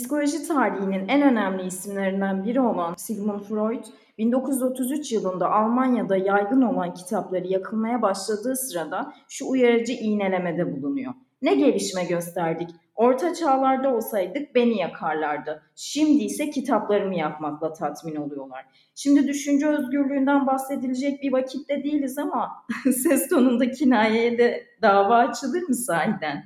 Psikoloji tarihinin en önemli isimlerinden biri olan Sigmund Freud, 1933 yılında Almanya'da yaygın olan kitapları yakılmaya başladığı sırada şu uyarıcı iğnelemede bulunuyor. Ne gelişme gösterdik? Orta çağlarda olsaydık beni yakarlardı. Şimdi ise kitaplarımı yakmakla tatmin oluyorlar. Şimdi düşünce özgürlüğünden bahsedilecek bir vakitte değiliz ama ses tonunda kinayeye de dava açılır mı sahiden?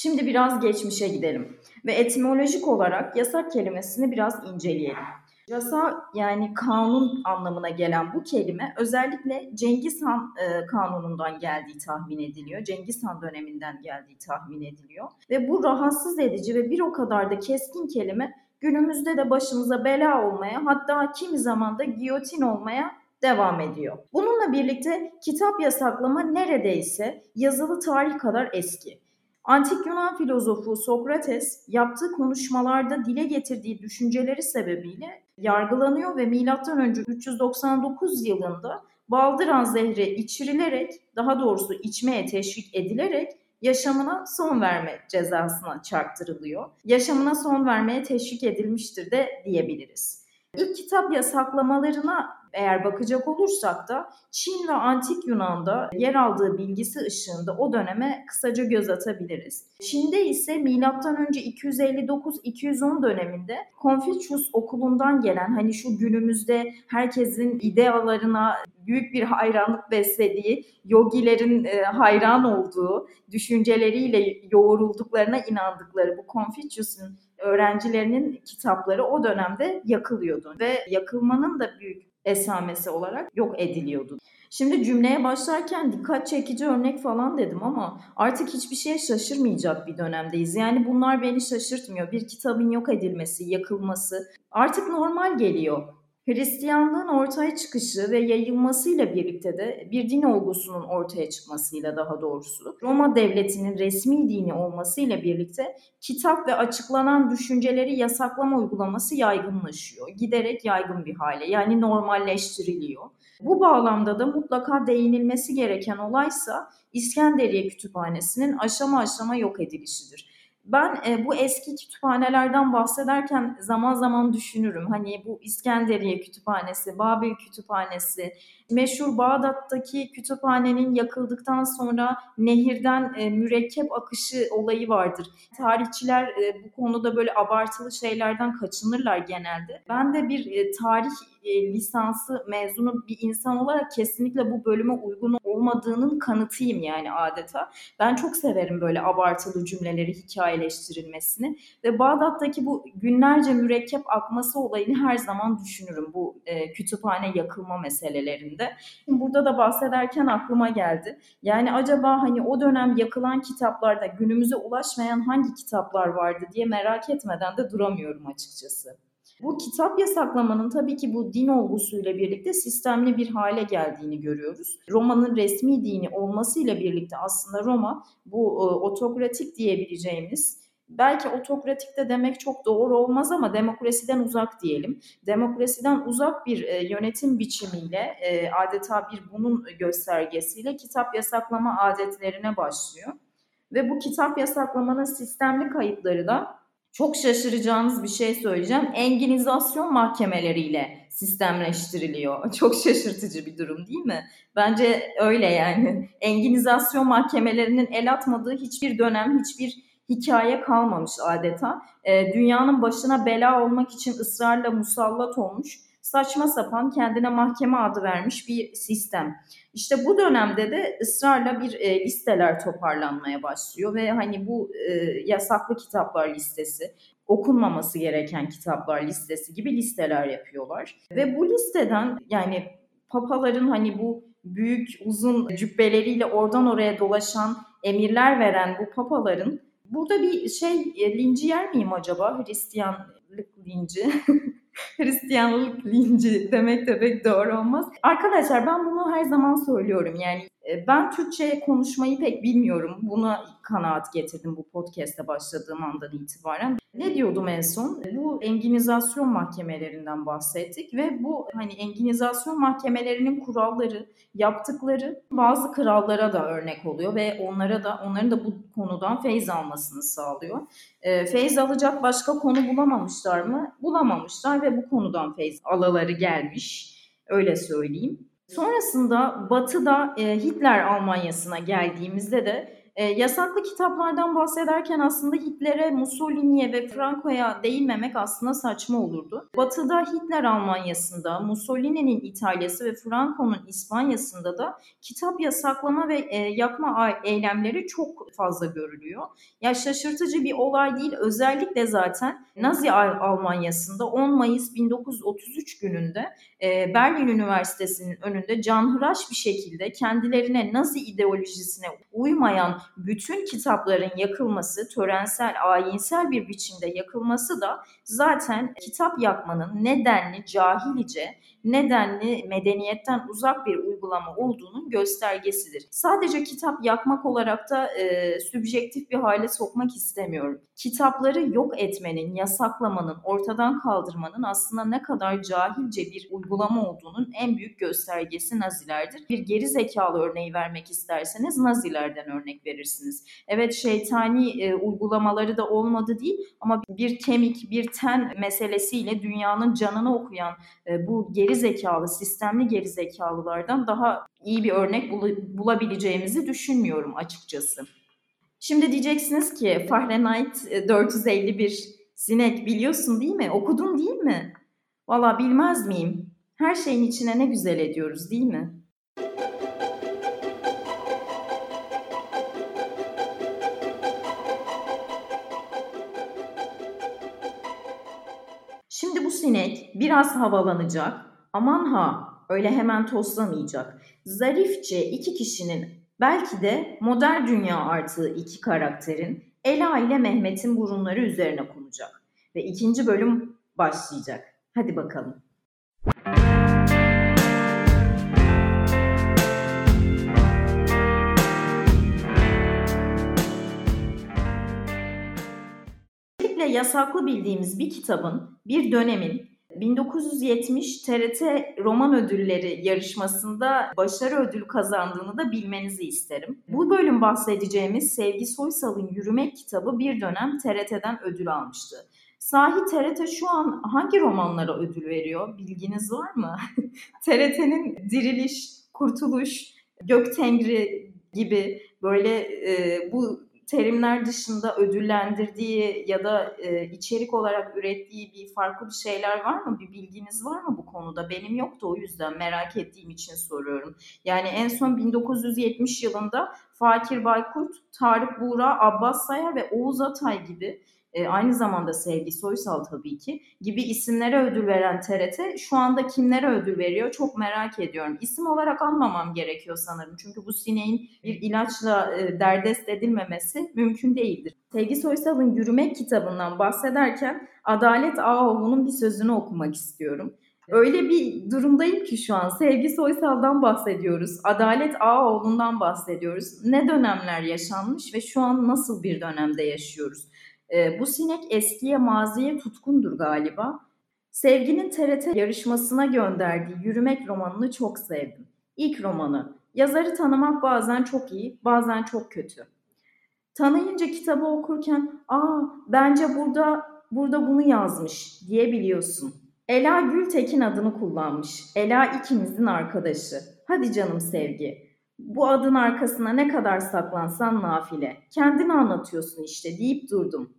Şimdi biraz geçmişe gidelim ve etimolojik olarak yasak kelimesini biraz inceleyelim. Yasa yani kanun anlamına gelen bu kelime özellikle Cengiz Han e, kanunundan geldiği tahmin ediliyor. Cengiz Han döneminden geldiği tahmin ediliyor. Ve bu rahatsız edici ve bir o kadar da keskin kelime günümüzde de başımıza bela olmaya hatta kimi zaman da giyotin olmaya devam ediyor. Bununla birlikte kitap yasaklama neredeyse yazılı tarih kadar eski. Antik Yunan filozofu Sokrates yaptığı konuşmalarda dile getirdiği düşünceleri sebebiyle yargılanıyor ve M.Ö. 399 yılında baldıran zehri içirilerek, daha doğrusu içmeye teşvik edilerek yaşamına son verme cezasına çarptırılıyor. Yaşamına son vermeye teşvik edilmiştir de diyebiliriz. İlk kitap yasaklamalarına eğer bakacak olursak da Çin ve Antik Yunan'da yer aldığı bilgisi ışığında o döneme kısaca göz atabiliriz. Çin'de ise M.Ö. 259-210 döneminde Confucius okulundan gelen hani şu günümüzde herkesin idealarına büyük bir hayranlık beslediği, yogilerin e, hayran olduğu, düşünceleriyle yoğrulduklarına inandıkları bu Confucius'un öğrencilerinin kitapları o dönemde yakılıyordu ve yakılmanın da büyük esamesi olarak yok ediliyordu. Şimdi cümleye başlarken dikkat çekici örnek falan dedim ama artık hiçbir şeye şaşırmayacak bir dönemdeyiz. Yani bunlar beni şaşırtmıyor. Bir kitabın yok edilmesi, yakılması artık normal geliyor. Hristiyanlığın ortaya çıkışı ve yayılmasıyla birlikte de bir din olgusunun ortaya çıkmasıyla daha doğrusu Roma devletinin resmi dini olmasıyla birlikte kitap ve açıklanan düşünceleri yasaklama uygulaması yaygınlaşıyor. Giderek yaygın bir hale yani normalleştiriliyor. Bu bağlamda da mutlaka değinilmesi gereken olaysa İskenderiye Kütüphanesi'nin aşama aşama yok edilişidir. Ben e, bu eski kütüphanelerden bahsederken zaman zaman düşünürüm. Hani bu İskenderiye Kütüphanesi, Babil Kütüphanesi, meşhur Bağdat'taki kütüphanenin yakıldıktan sonra nehirden e, mürekkep akışı olayı vardır. Tarihçiler e, bu konuda böyle abartılı şeylerden kaçınırlar genelde. Ben de bir e, tarih e, lisansı mezunu bir insan olarak kesinlikle bu bölüme uygun olmadığının kanıtıyım yani adeta. Ben çok severim böyle abartılı cümleleri hikayeleştirilmesini ve Bağdat'taki bu günlerce mürekkep akması olayını her zaman düşünürüm bu e, kütüphane yakılma meselelerinde. Burada da bahsederken aklıma geldi. Yani acaba hani o dönem yakılan kitaplarda günümüze ulaşmayan hangi kitaplar vardı diye merak etmeden de duramıyorum açıkçası. Bu kitap yasaklamanın tabii ki bu din olgusuyla birlikte sistemli bir hale geldiğini görüyoruz. Roma'nın resmi dini olmasıyla birlikte aslında Roma bu e, otokratik diyebileceğimiz belki otokratik de demek çok doğru olmaz ama demokrasiden uzak diyelim. Demokrasiden uzak bir e, yönetim biçimiyle e, adeta bir bunun göstergesiyle kitap yasaklama adetlerine başlıyor. Ve bu kitap yasaklamanın sistemli kayıtları da çok şaşıracağınız bir şey söyleyeceğim. Enginizasyon mahkemeleriyle sistemleştiriliyor. Çok şaşırtıcı bir durum değil mi? Bence öyle yani. Enginizasyon mahkemelerinin el atmadığı hiçbir dönem, hiçbir hikaye kalmamış adeta. E, dünyanın başına bela olmak için ısrarla musallat olmuş saçma sapan kendine mahkeme adı vermiş bir sistem. İşte bu dönemde de ısrarla bir e, listeler toparlanmaya başlıyor ve hani bu e, yasaklı kitaplar listesi, okunmaması gereken kitaplar listesi gibi listeler yapıyorlar. Ve bu listeden yani papaların hani bu büyük uzun cübbeleriyle oradan oraya dolaşan emirler veren bu papaların burada bir şey e, linci yer miyim acaba Hristiyanlık linci? Hristiyanlık linci demek de pek doğru olmaz. Arkadaşlar ben bunu her zaman söylüyorum. Yani ben Türkçe konuşmayı pek bilmiyorum. Buna kanaat getirdim bu podcast'e başladığım andan itibaren. Ne diyordum en son? Bu enginizasyon mahkemelerinden bahsettik ve bu hani enginizasyon mahkemelerinin kuralları, yaptıkları bazı krallara da örnek oluyor ve onlara da onların da bu konudan feyz almasını sağlıyor. E, feyz alacak başka konu bulamamışlar mı? Bulamamışlar ve bu konudan feyz alaları gelmiş. Öyle söyleyeyim. Sonrasında Batı'da Hitler Almanya'sına geldiğimizde de e, yasaklı kitaplardan bahsederken aslında Hitler'e, Mussolini'ye ve Franco'ya değinmemek aslında saçma olurdu. Batı'da Hitler Almanya'sında, Mussolini'nin İtalya'sı ve Franco'nun İspanya'sında da kitap yasaklama ve e, yakma eylemleri çok fazla görülüyor. Ya şaşırtıcı bir olay değil. Özellikle zaten Nazi Almanya'sında 10 Mayıs 1933 gününde e, Berlin Üniversitesi'nin önünde canhıraş bir şekilde kendilerine Nazi ideolojisine uymayan bütün kitapların yakılması, törensel, ayinsel bir biçimde yakılması da zaten kitap yakmanın nedenli, cahilice, nedenli medeniyetten uzak bir uygulama olduğunun göstergesidir. Sadece kitap yakmak olarak da e, sübjektif bir hale sokmak istemiyorum. Kitapları yok etmenin, yasaklamanın, ortadan kaldırmanın aslında ne kadar cahilce bir uygulama olduğunun en büyük göstergesi Nazilerdir. Bir geri zekalı örneği vermek isterseniz Nazilerden örnek verirsiniz. Evet şeytani e, uygulamaları da olmadı değil ama bir kemik, bir ten meselesiyle dünyanın canını okuyan e, bu geri zekalı, sistemli geri zekalılardan daha iyi bir örnek bul- bulabileceğimizi düşünmüyorum açıkçası. Şimdi diyeceksiniz ki Fahrenheit 451 e, sinek biliyorsun değil mi? Okudun değil mi? Valla bilmez miyim? Her şeyin içine ne güzel ediyoruz değil mi? Şimdi bu sinek biraz havalanacak. Aman ha öyle hemen toslamayacak. Zarifçe iki kişinin belki de modern dünya artığı iki karakterin Ela ile Mehmet'in burunları üzerine konacak. Ve ikinci bölüm başlayacak. Hadi bakalım. Özellikle yasaklı bildiğimiz bir kitabın, bir dönemin 1970 TRT Roman Ödülleri yarışmasında başarı ödülü kazandığını da bilmenizi isterim. Bu bölüm bahsedeceğimiz Sevgi Soysal'ın Yürümek kitabı bir dönem TRT'den ödül almıştı. Sahi TRT şu an hangi romanlara ödül veriyor? Bilginiz var mı? TRT'nin Diriliş, Kurtuluş, Göktengri gibi böyle e, bu terimler dışında ödüllendirdiği ya da e, içerik olarak ürettiği bir farklı bir şeyler var mı? Bir bilginiz var mı bu konuda? Benim yoktu o yüzden merak ettiğim için soruyorum. Yani en son 1970 yılında Fakir Baykurt, Tarık Buğra, Abbas Sayar ve Oğuz Atay gibi e, aynı zamanda Sevgi Soysal tabii ki gibi isimlere ödül veren TRT şu anda kimlere ödül veriyor çok merak ediyorum. İsim olarak almamam gerekiyor sanırım. Çünkü bu sineğin bir ilaçla e, derdest edilmemesi mümkün değildir. Sevgi Soysal'ın Yürümek kitabından bahsederken Adalet Ağoğlu'nun bir sözünü okumak istiyorum. Öyle bir durumdayım ki şu an Sevgi Soysal'dan bahsediyoruz. Adalet Ağoğlu'ndan bahsediyoruz. Ne dönemler yaşanmış ve şu an nasıl bir dönemde yaşıyoruz? E, bu sinek eskiye maziye tutkundur galiba. Sevginin TRT yarışmasına gönderdiği Yürümek romanını çok sevdim. İlk romanı. Yazarı tanımak bazen çok iyi, bazen çok kötü. Tanıyınca kitabı okurken, aa bence burada burada bunu yazmış diyebiliyorsun. Ela Gültekin adını kullanmış. Ela ikimizin arkadaşı. Hadi canım sevgi. Bu adın arkasına ne kadar saklansan nafile. Kendini anlatıyorsun işte deyip durdum.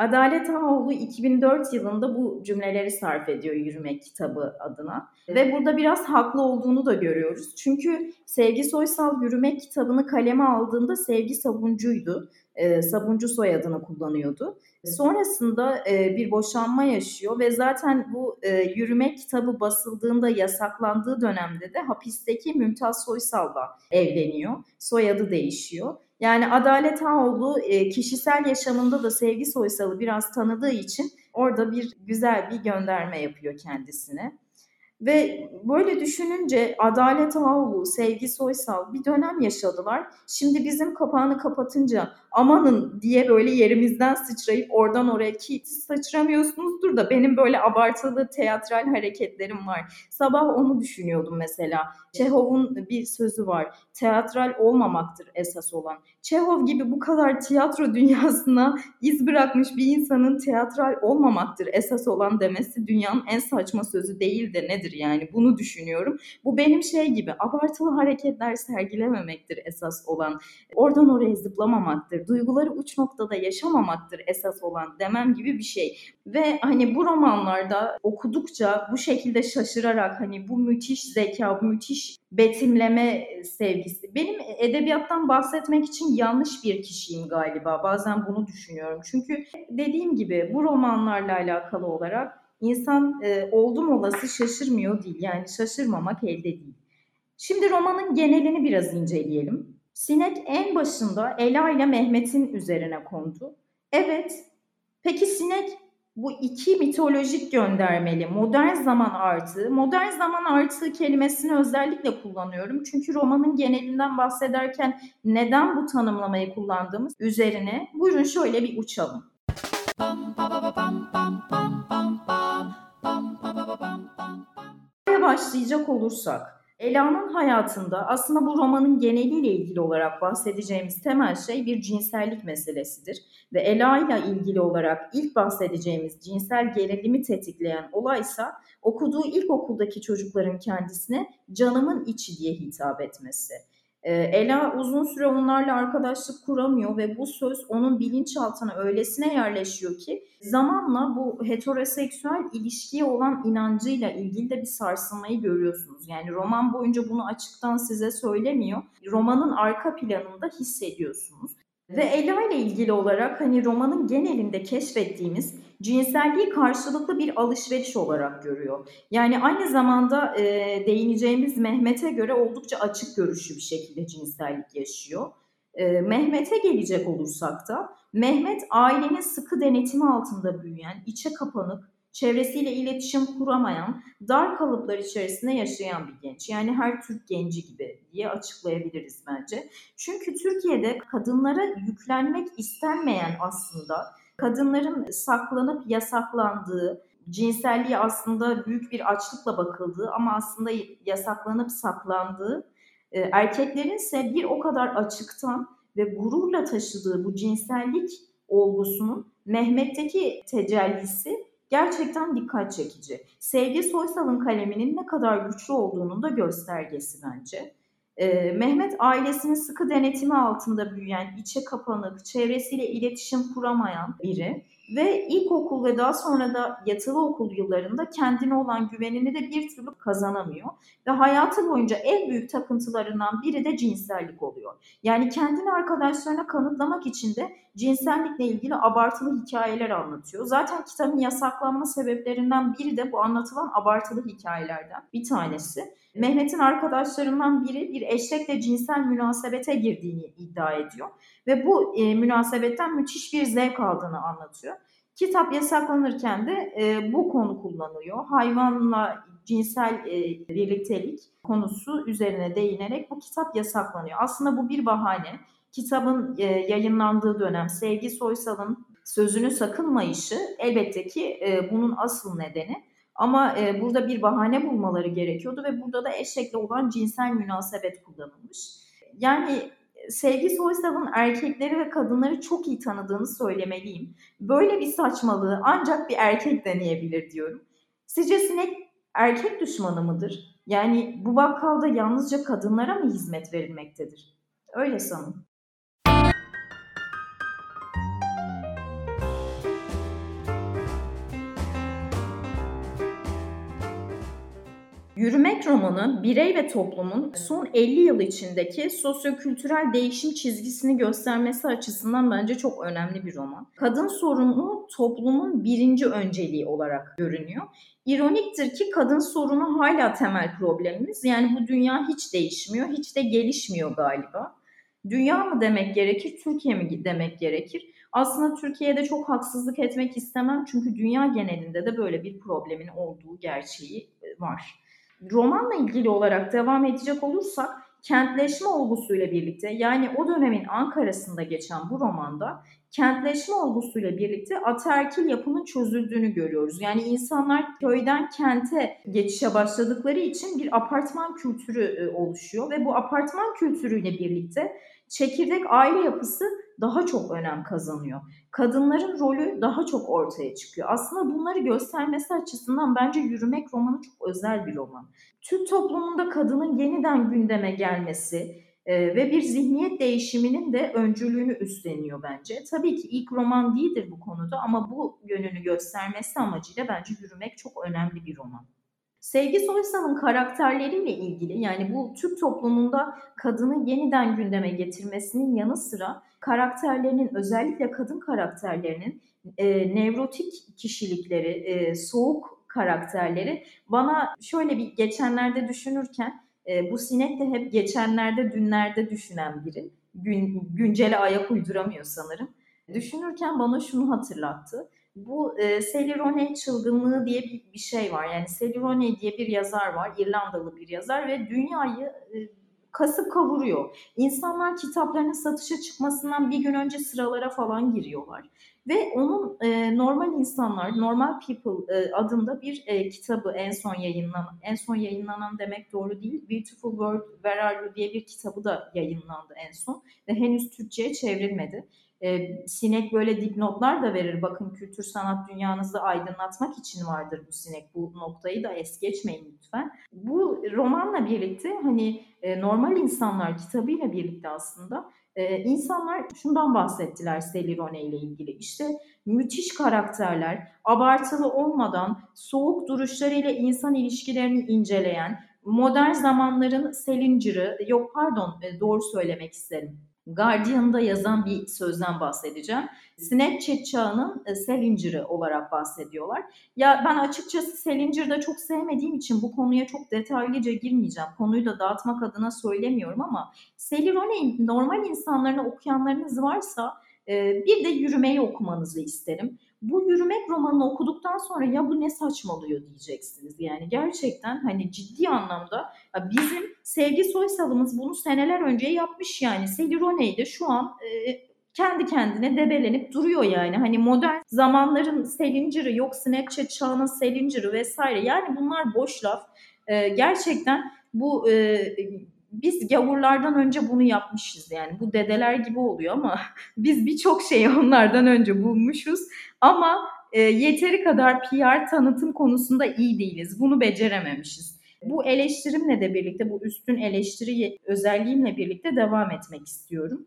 Adalet Ağoğlu 2004 yılında bu cümleleri sarf ediyor Yürümek kitabı adına. Ve burada biraz haklı olduğunu da görüyoruz. Çünkü Sevgi Soysal Yürümek kitabını kaleme aldığında Sevgi Sabuncuydu. E, Sabuncu soyadını kullanıyordu. Sonrasında e, bir boşanma yaşıyor ve zaten bu e, Yürümek kitabı basıldığında yasaklandığı dönemde de hapisteki Mümtaz Soysal'la evleniyor. Soyadı değişiyor. Yani Adalet Ağoğlu e, kişisel yaşamında da Sevgi Soysal'ı biraz tanıdığı için orada bir güzel bir gönderme yapıyor kendisine. Ve böyle düşününce Adalet Ağoğlu, Sevgi Soysal bir dönem yaşadılar. Şimdi bizim kapağını kapatınca amanın diye böyle yerimizden sıçrayıp oradan oraya ki sıçramıyorsunuzdur da benim böyle abartılı teatral hareketlerim var. Sabah onu düşünüyordum mesela. Çehov'un bir sözü var. Teatral olmamaktır esas olan. Çehov gibi bu kadar tiyatro dünyasına iz bırakmış bir insanın teatral olmamaktır esas olan demesi dünyanın en saçma sözü değil de nedir yani bunu düşünüyorum. Bu benim şey gibi abartılı hareketler sergilememektir esas olan. Oradan oraya zıplamamaktır. Duyguları uç noktada yaşamamaktır esas olan demem gibi bir şey. Ve hani bu romanlarda okudukça bu şekilde şaşırarak hani bu müthiş zeka, bu müthiş betimleme sevgisi. Benim edebiyattan bahsetmek için yanlış bir kişiyim galiba. Bazen bunu düşünüyorum. Çünkü dediğim gibi bu romanlarla alakalı olarak insan e, oldum olası şaşırmıyor değil. Yani şaşırmamak elde değil. Şimdi romanın genelini biraz inceleyelim. Sinek en başında Ela ile Mehmet'in üzerine kondu. Evet, peki sinek bu iki mitolojik göndermeli modern zaman artı, modern zaman artı kelimesini özellikle kullanıyorum. Çünkü romanın genelinden bahsederken neden bu tanımlamayı kullandığımız üzerine buyurun şöyle bir uçalım. başlayacak olursak Ela'nın hayatında aslında bu romanın geneliyle ilgili olarak bahsedeceğimiz temel şey bir cinsellik meselesidir. Ve Ela ile ilgili olarak ilk bahsedeceğimiz cinsel gerilimi tetikleyen olaysa okuduğu ilkokuldaki çocukların kendisine canımın içi diye hitap etmesi. Ee, Ela uzun süre onlarla arkadaşlık kuramıyor ve bu söz onun bilinçaltına öylesine yerleşiyor ki zamanla bu heteroseksüel ilişkiye olan inancıyla ilgili de bir sarsılmayı görüyorsunuz. Yani roman boyunca bunu açıktan size söylemiyor. Romanın arka planında hissediyorsunuz. Ve Ela ile ilgili olarak hani romanın genelinde keşfettiğimiz cinselliği karşılıklı bir alışveriş olarak görüyor. Yani aynı zamanda e, değineceğimiz Mehmet'e göre oldukça açık görüşlü bir şekilde cinsellik yaşıyor. E, Mehmet'e gelecek olursak da Mehmet ailenin sıkı denetimi altında büyüyen, içe kapanık, çevresiyle iletişim kuramayan, dar kalıplar içerisinde yaşayan bir genç. Yani her Türk genci gibi diye açıklayabiliriz bence. Çünkü Türkiye'de kadınlara yüklenmek istenmeyen aslında kadınların saklanıp yasaklandığı, cinselliği aslında büyük bir açlıkla bakıldığı ama aslında yasaklanıp saklandığı, e, erkeklerin ise bir o kadar açıktan ve gururla taşıdığı bu cinsellik olgusunun Mehmet'teki tecellisi gerçekten dikkat çekici. Sevgi Soysal'ın kaleminin ne kadar güçlü olduğunun da göstergesi bence. Ee, Mehmet ailesinin sıkı denetimi altında büyüyen, içe kapanık, çevresiyle iletişim kuramayan biri ve ilkokul ve daha sonra da yatılı okul yıllarında kendine olan güvenini de bir türlü kazanamıyor. Ve hayatı boyunca en büyük takıntılarından biri de cinsellik oluyor. Yani kendini arkadaşlarına kanıtlamak için de cinsellikle ilgili abartılı hikayeler anlatıyor. Zaten kitabın yasaklanma sebeplerinden biri de bu anlatılan abartılı hikayelerden bir tanesi. Mehmet'in arkadaşlarından biri bir eşekle cinsel münasebete girdiğini iddia ediyor ve bu e, münasebetten müthiş bir zevk aldığını anlatıyor. Kitap yasaklanırken de e, bu konu kullanılıyor. Hayvanla cinsel e, birliktelik konusu üzerine değinerek bu kitap yasaklanıyor. Aslında bu bir bahane. Kitabın e, yayınlandığı dönem Sevgi Soysal'ın sözünü sakınmayışı elbette ki e, bunun asıl nedeni. Ama e, burada bir bahane bulmaları gerekiyordu ve burada da eşekle olan cinsel münasebet kullanılmış. Yani Sevgi Soysal'ın erkekleri ve kadınları çok iyi tanıdığını söylemeliyim. Böyle bir saçmalığı ancak bir erkek deneyebilir diyorum. Sizce sinek erkek düşmanı mıdır? Yani bu bakkalda yalnızca kadınlara mı hizmet verilmektedir? Öyle sanın. Yürümek romanı birey ve toplumun son 50 yıl içindeki sosyokültürel değişim çizgisini göstermesi açısından bence çok önemli bir roman. Kadın sorunu toplumun birinci önceliği olarak görünüyor. İroniktir ki kadın sorunu hala temel problemimiz. Yani bu dünya hiç değişmiyor, hiç de gelişmiyor galiba. Dünya mı demek gerekir, Türkiye mi demek gerekir? Aslında Türkiye'de çok haksızlık etmek istemem çünkü dünya genelinde de böyle bir problemin olduğu gerçeği var. Romanla ilgili olarak devam edecek olursak kentleşme olgusuyla birlikte yani o dönemin Ankara'sında geçen bu romanda kentleşme olgusuyla birlikte ataerkil yapının çözüldüğünü görüyoruz. Yani insanlar köyden kente geçişe başladıkları için bir apartman kültürü e, oluşuyor ve bu apartman kültürüyle birlikte çekirdek aile yapısı daha çok önem kazanıyor. Kadınların rolü daha çok ortaya çıkıyor. Aslında bunları göstermesi açısından bence Yürümek romanı çok özel bir roman. Türk toplumunda kadının yeniden gündeme gelmesi, e, ve bir zihniyet değişiminin de öncülüğünü üstleniyor bence. Tabii ki ilk roman değildir bu konuda ama bu yönünü göstermesi amacıyla bence Yürümek çok önemli bir roman. Sevgi Soysal'ın karakterleriyle ilgili yani bu Türk toplumunda kadını yeniden gündeme getirmesinin yanı sıra karakterlerinin özellikle kadın karakterlerinin e, nevrotik kişilikleri, e, soğuk karakterleri bana şöyle bir geçenlerde düşünürken e, bu sinek de hep geçenlerde, dünlerde düşünen biri. Gün, güncele ayak uyduramıyor sanırım. Düşünürken bana şunu hatırlattı. Bu e, Sally çılgınlığı diye bir, bir şey var. Yani Sally diye bir yazar var, İrlandalı bir yazar ve dünyayı e, kasıp kavuruyor. İnsanlar kitaplarının satışa çıkmasından bir gün önce sıralara falan giriyorlar. Ve onun e, Normal İnsanlar, Normal People e, adında bir e, kitabı en son yayınlanan, en son yayınlanan demek doğru değil, Beautiful World Where Are You diye bir kitabı da yayınlandı en son ve henüz Türkçe'ye çevrilmedi. E, sinek böyle dipnotlar da verir. Bakın kültür sanat dünyanızı aydınlatmak için vardır bu sinek. Bu noktayı da es geçmeyin lütfen. Bu romanla birlikte hani e, normal insanlar kitabıyla birlikte aslında e, insanlar şundan bahsettiler Selirone ile ilgili. İşte müthiş karakterler, abartılı olmadan soğuk duruşlarıyla insan ilişkilerini inceleyen, modern zamanların Selinger'ı, yok pardon doğru söylemek isterim Guardian'da yazan bir sözden bahsedeceğim. Snapchat çağının e, Salinger'ı olarak bahsediyorlar. Ya ben açıkçası Salinger'da çok sevmediğim için bu konuya çok detaylıca girmeyeceğim. Konuyu da dağıtmak adına söylemiyorum ama Sally normal insanlarını okuyanlarınız varsa e, bir de yürümeyi okumanızı isterim bu yürümek romanını okuduktan sonra ya bu ne saçmalıyor diyeceksiniz. Yani gerçekten hani ciddi anlamda bizim Sevgi Soysal'ımız bunu seneler önce yapmış yani. Sally de şu an e, kendi kendine debelenip duruyor yani. Hani modern zamanların Selinger'ı yok Snapchat çağının Selinger'ı vesaire. Yani bunlar boş laf. E, gerçekten bu e, biz gavurlardan önce bunu yapmışız yani. Bu dedeler gibi oluyor ama biz birçok şeyi onlardan önce bulmuşuz. Ama e, yeteri kadar PR tanıtım konusunda iyi değiliz. Bunu becerememişiz. Bu eleştirimle de birlikte, bu üstün eleştiri özelliğimle birlikte devam etmek istiyorum.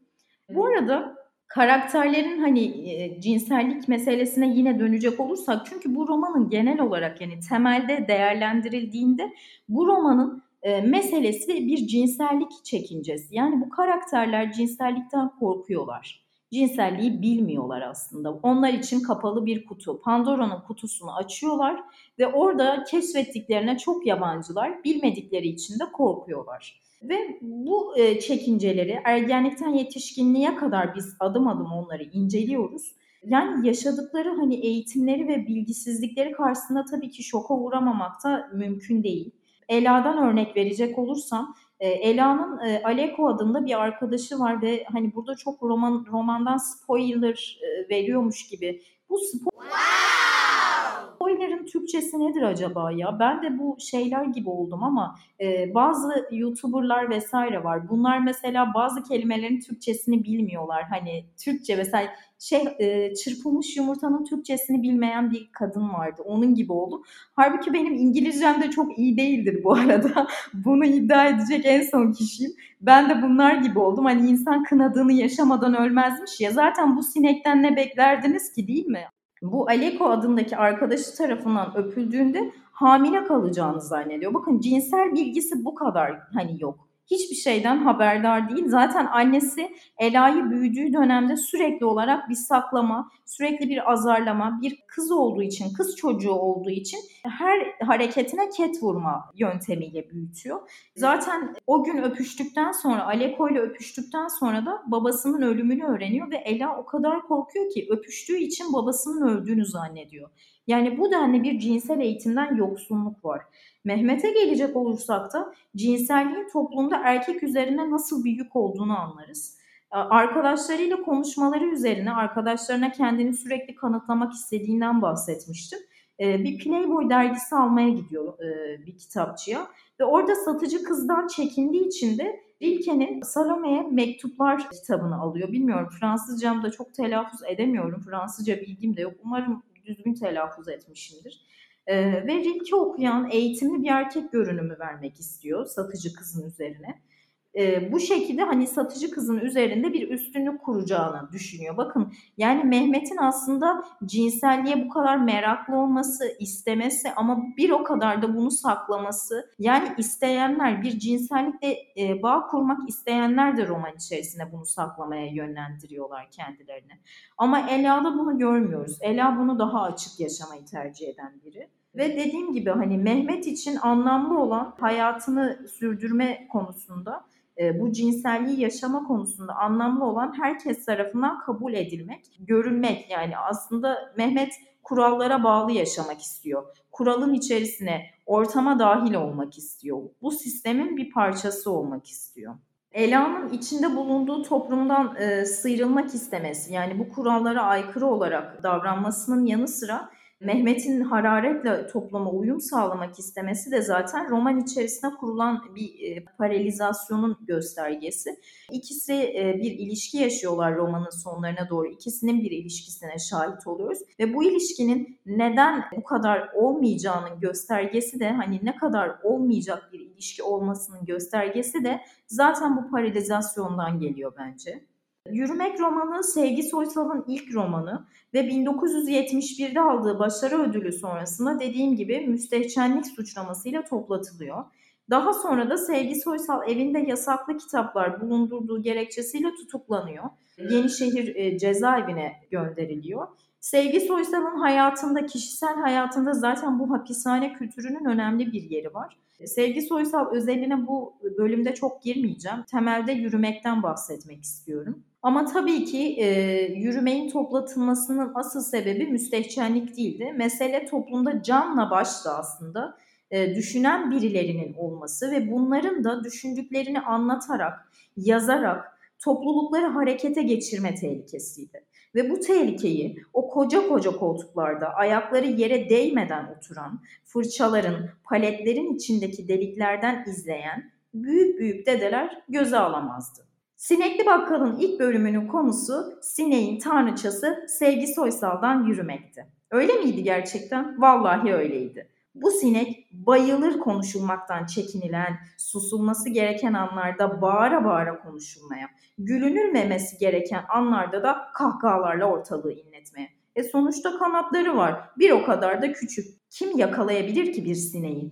Bu arada karakterlerin hani e, cinsellik meselesine yine dönecek olursak çünkü bu romanın genel olarak yani temelde değerlendirildiğinde bu romanın e, meselesi bir cinsellik çekincesi. Yani bu karakterler cinsellikten korkuyorlar. Cinselliği bilmiyorlar aslında. Onlar için kapalı bir kutu. Pandora'nın kutusunu açıyorlar ve orada keşfettiklerine çok yabancılar. Bilmedikleri için de korkuyorlar. Ve bu e, çekinceleri ergenlikten yetişkinliğe kadar biz adım adım onları inceliyoruz. Yani yaşadıkları hani eğitimleri ve bilgisizlikleri karşısında tabii ki şoka uğramamak da mümkün değil. Ela'dan örnek verecek olursam e, Ela'nın e, Aleko adında bir arkadaşı var ve hani burada çok roman romandan spoiler e, veriyormuş gibi. Bu spoiler spoiler'ın Türkçesi nedir acaba ya? Ben de bu şeyler gibi oldum ama e, bazı YouTuber'lar vesaire var. Bunlar mesela bazı kelimelerin Türkçesini bilmiyorlar. Hani Türkçe mesela şey e, çırpılmış yumurtanın Türkçesini bilmeyen bir kadın vardı. Onun gibi oldu. Halbuki benim İngilizcem de çok iyi değildir bu arada. Bunu iddia edecek en son kişiyim. Ben de bunlar gibi oldum. Hani insan kınadığını yaşamadan ölmezmiş ya. Zaten bu sinekten ne beklerdiniz ki değil mi? Bu Aleko adındaki arkadaşı tarafından öpüldüğünde hamile kalacağını zannediyor. Bakın cinsel bilgisi bu kadar hani yok hiçbir şeyden haberdar değil. Zaten annesi Ela'yı büyüdüğü dönemde sürekli olarak bir saklama, sürekli bir azarlama, bir kız olduğu için, kız çocuğu olduğu için her hareketine ket vurma yöntemiyle büyütüyor. Zaten o gün öpüştükten sonra, Aleko ile öpüştükten sonra da babasının ölümünü öğreniyor ve Ela o kadar korkuyor ki öpüştüğü için babasının öldüğünü zannediyor. Yani bu denli bir cinsel eğitimden yoksunluk var. Mehmet'e gelecek olursak da cinselliğin toplumda erkek üzerine nasıl bir yük olduğunu anlarız. Arkadaşlarıyla konuşmaları üzerine arkadaşlarına kendini sürekli kanıtlamak istediğinden bahsetmiştim. Ee, bir Playboy dergisi almaya gidiyor e, bir kitapçıya ve orada satıcı kızdan çekindiği için de Rilke'nin Salome'ye Mektuplar kitabını alıyor. Bilmiyorum Fransızcam da çok telaffuz edemiyorum. Fransızca bilgim de yok. Umarım düzgün telaffuz etmişimdir. Ee, ve Rilke okuyan eğitimli bir erkek görünümü vermek istiyor satıcı kızın üzerine e, bu şekilde hani satıcı kızın üzerinde bir üstünlük kuracağını düşünüyor. Bakın yani Mehmet'in aslında cinselliğe bu kadar meraklı olması, istemesi ama bir o kadar da bunu saklaması. Yani isteyenler bir cinsellikle e, bağ kurmak isteyenler de roman içerisinde bunu saklamaya yönlendiriyorlar kendilerini. Ama Ela'da bunu görmüyoruz. Ela bunu daha açık yaşamayı tercih eden biri. Ve dediğim gibi hani Mehmet için anlamlı olan hayatını sürdürme konusunda bu cinselliği yaşama konusunda anlamlı olan herkes tarafından kabul edilmek, görülmek yani aslında Mehmet kurallara bağlı yaşamak istiyor. Kuralın içerisine, ortama dahil olmak istiyor. Bu sistemin bir parçası olmak istiyor. Ela'nın içinde bulunduğu toplumdan e, sıyrılmak istemesi yani bu kurallara aykırı olarak davranmasının yanı sıra Mehmet'in hararetle topluma uyum sağlamak istemesi de zaten roman içerisinde kurulan bir e, paralizasyonun göstergesi. İkisi e, bir ilişki yaşıyorlar romanın sonlarına doğru. İkisinin bir ilişkisine şahit oluyoruz ve bu ilişkinin neden bu kadar olmayacağının göstergesi de hani ne kadar olmayacak bir ilişki olmasının göstergesi de zaten bu paralizasyondan geliyor bence. Yürümek romanı Sevgi Soysal'ın ilk romanı ve 1971'de aldığı başarı ödülü sonrasında dediğim gibi müstehcenlik suçlamasıyla toplatılıyor. Daha sonra da Sevgi Soysal evinde yasaklı kitaplar bulundurduğu gerekçesiyle tutuklanıyor. Yenişehir e, cezaevine gönderiliyor. Sevgi Soysal'ın hayatında, kişisel hayatında zaten bu hapishane kültürünün önemli bir yeri var. Sevgi Soysal özeline bu bölümde çok girmeyeceğim. Temelde yürümekten bahsetmek istiyorum. Ama tabii ki e, yürümeyin toplatılmasının asıl sebebi müstehcenlik değildi. Mesele toplumda canla başla aslında e, düşünen birilerinin olması ve bunların da düşündüklerini anlatarak, yazarak toplulukları harekete geçirme tehlikesiydi. Ve bu tehlikeyi o koca koca koltuklarda ayakları yere değmeden oturan, fırçaların, paletlerin içindeki deliklerden izleyen büyük büyük dedeler göze alamazdı. Sinekli Bakkal'ın ilk bölümünün konusu sineğin tanrıçası Sevgi Soysal'dan yürümekti. Öyle miydi gerçekten? Vallahi öyleydi. Bu sinek bayılır konuşulmaktan çekinilen, susulması gereken anlarda bağıra bağıra konuşulmaya, gülünülmemesi gereken anlarda da kahkahalarla ortalığı inletmeye. E sonuçta kanatları var. Bir o kadar da küçük. Kim yakalayabilir ki bir sineği?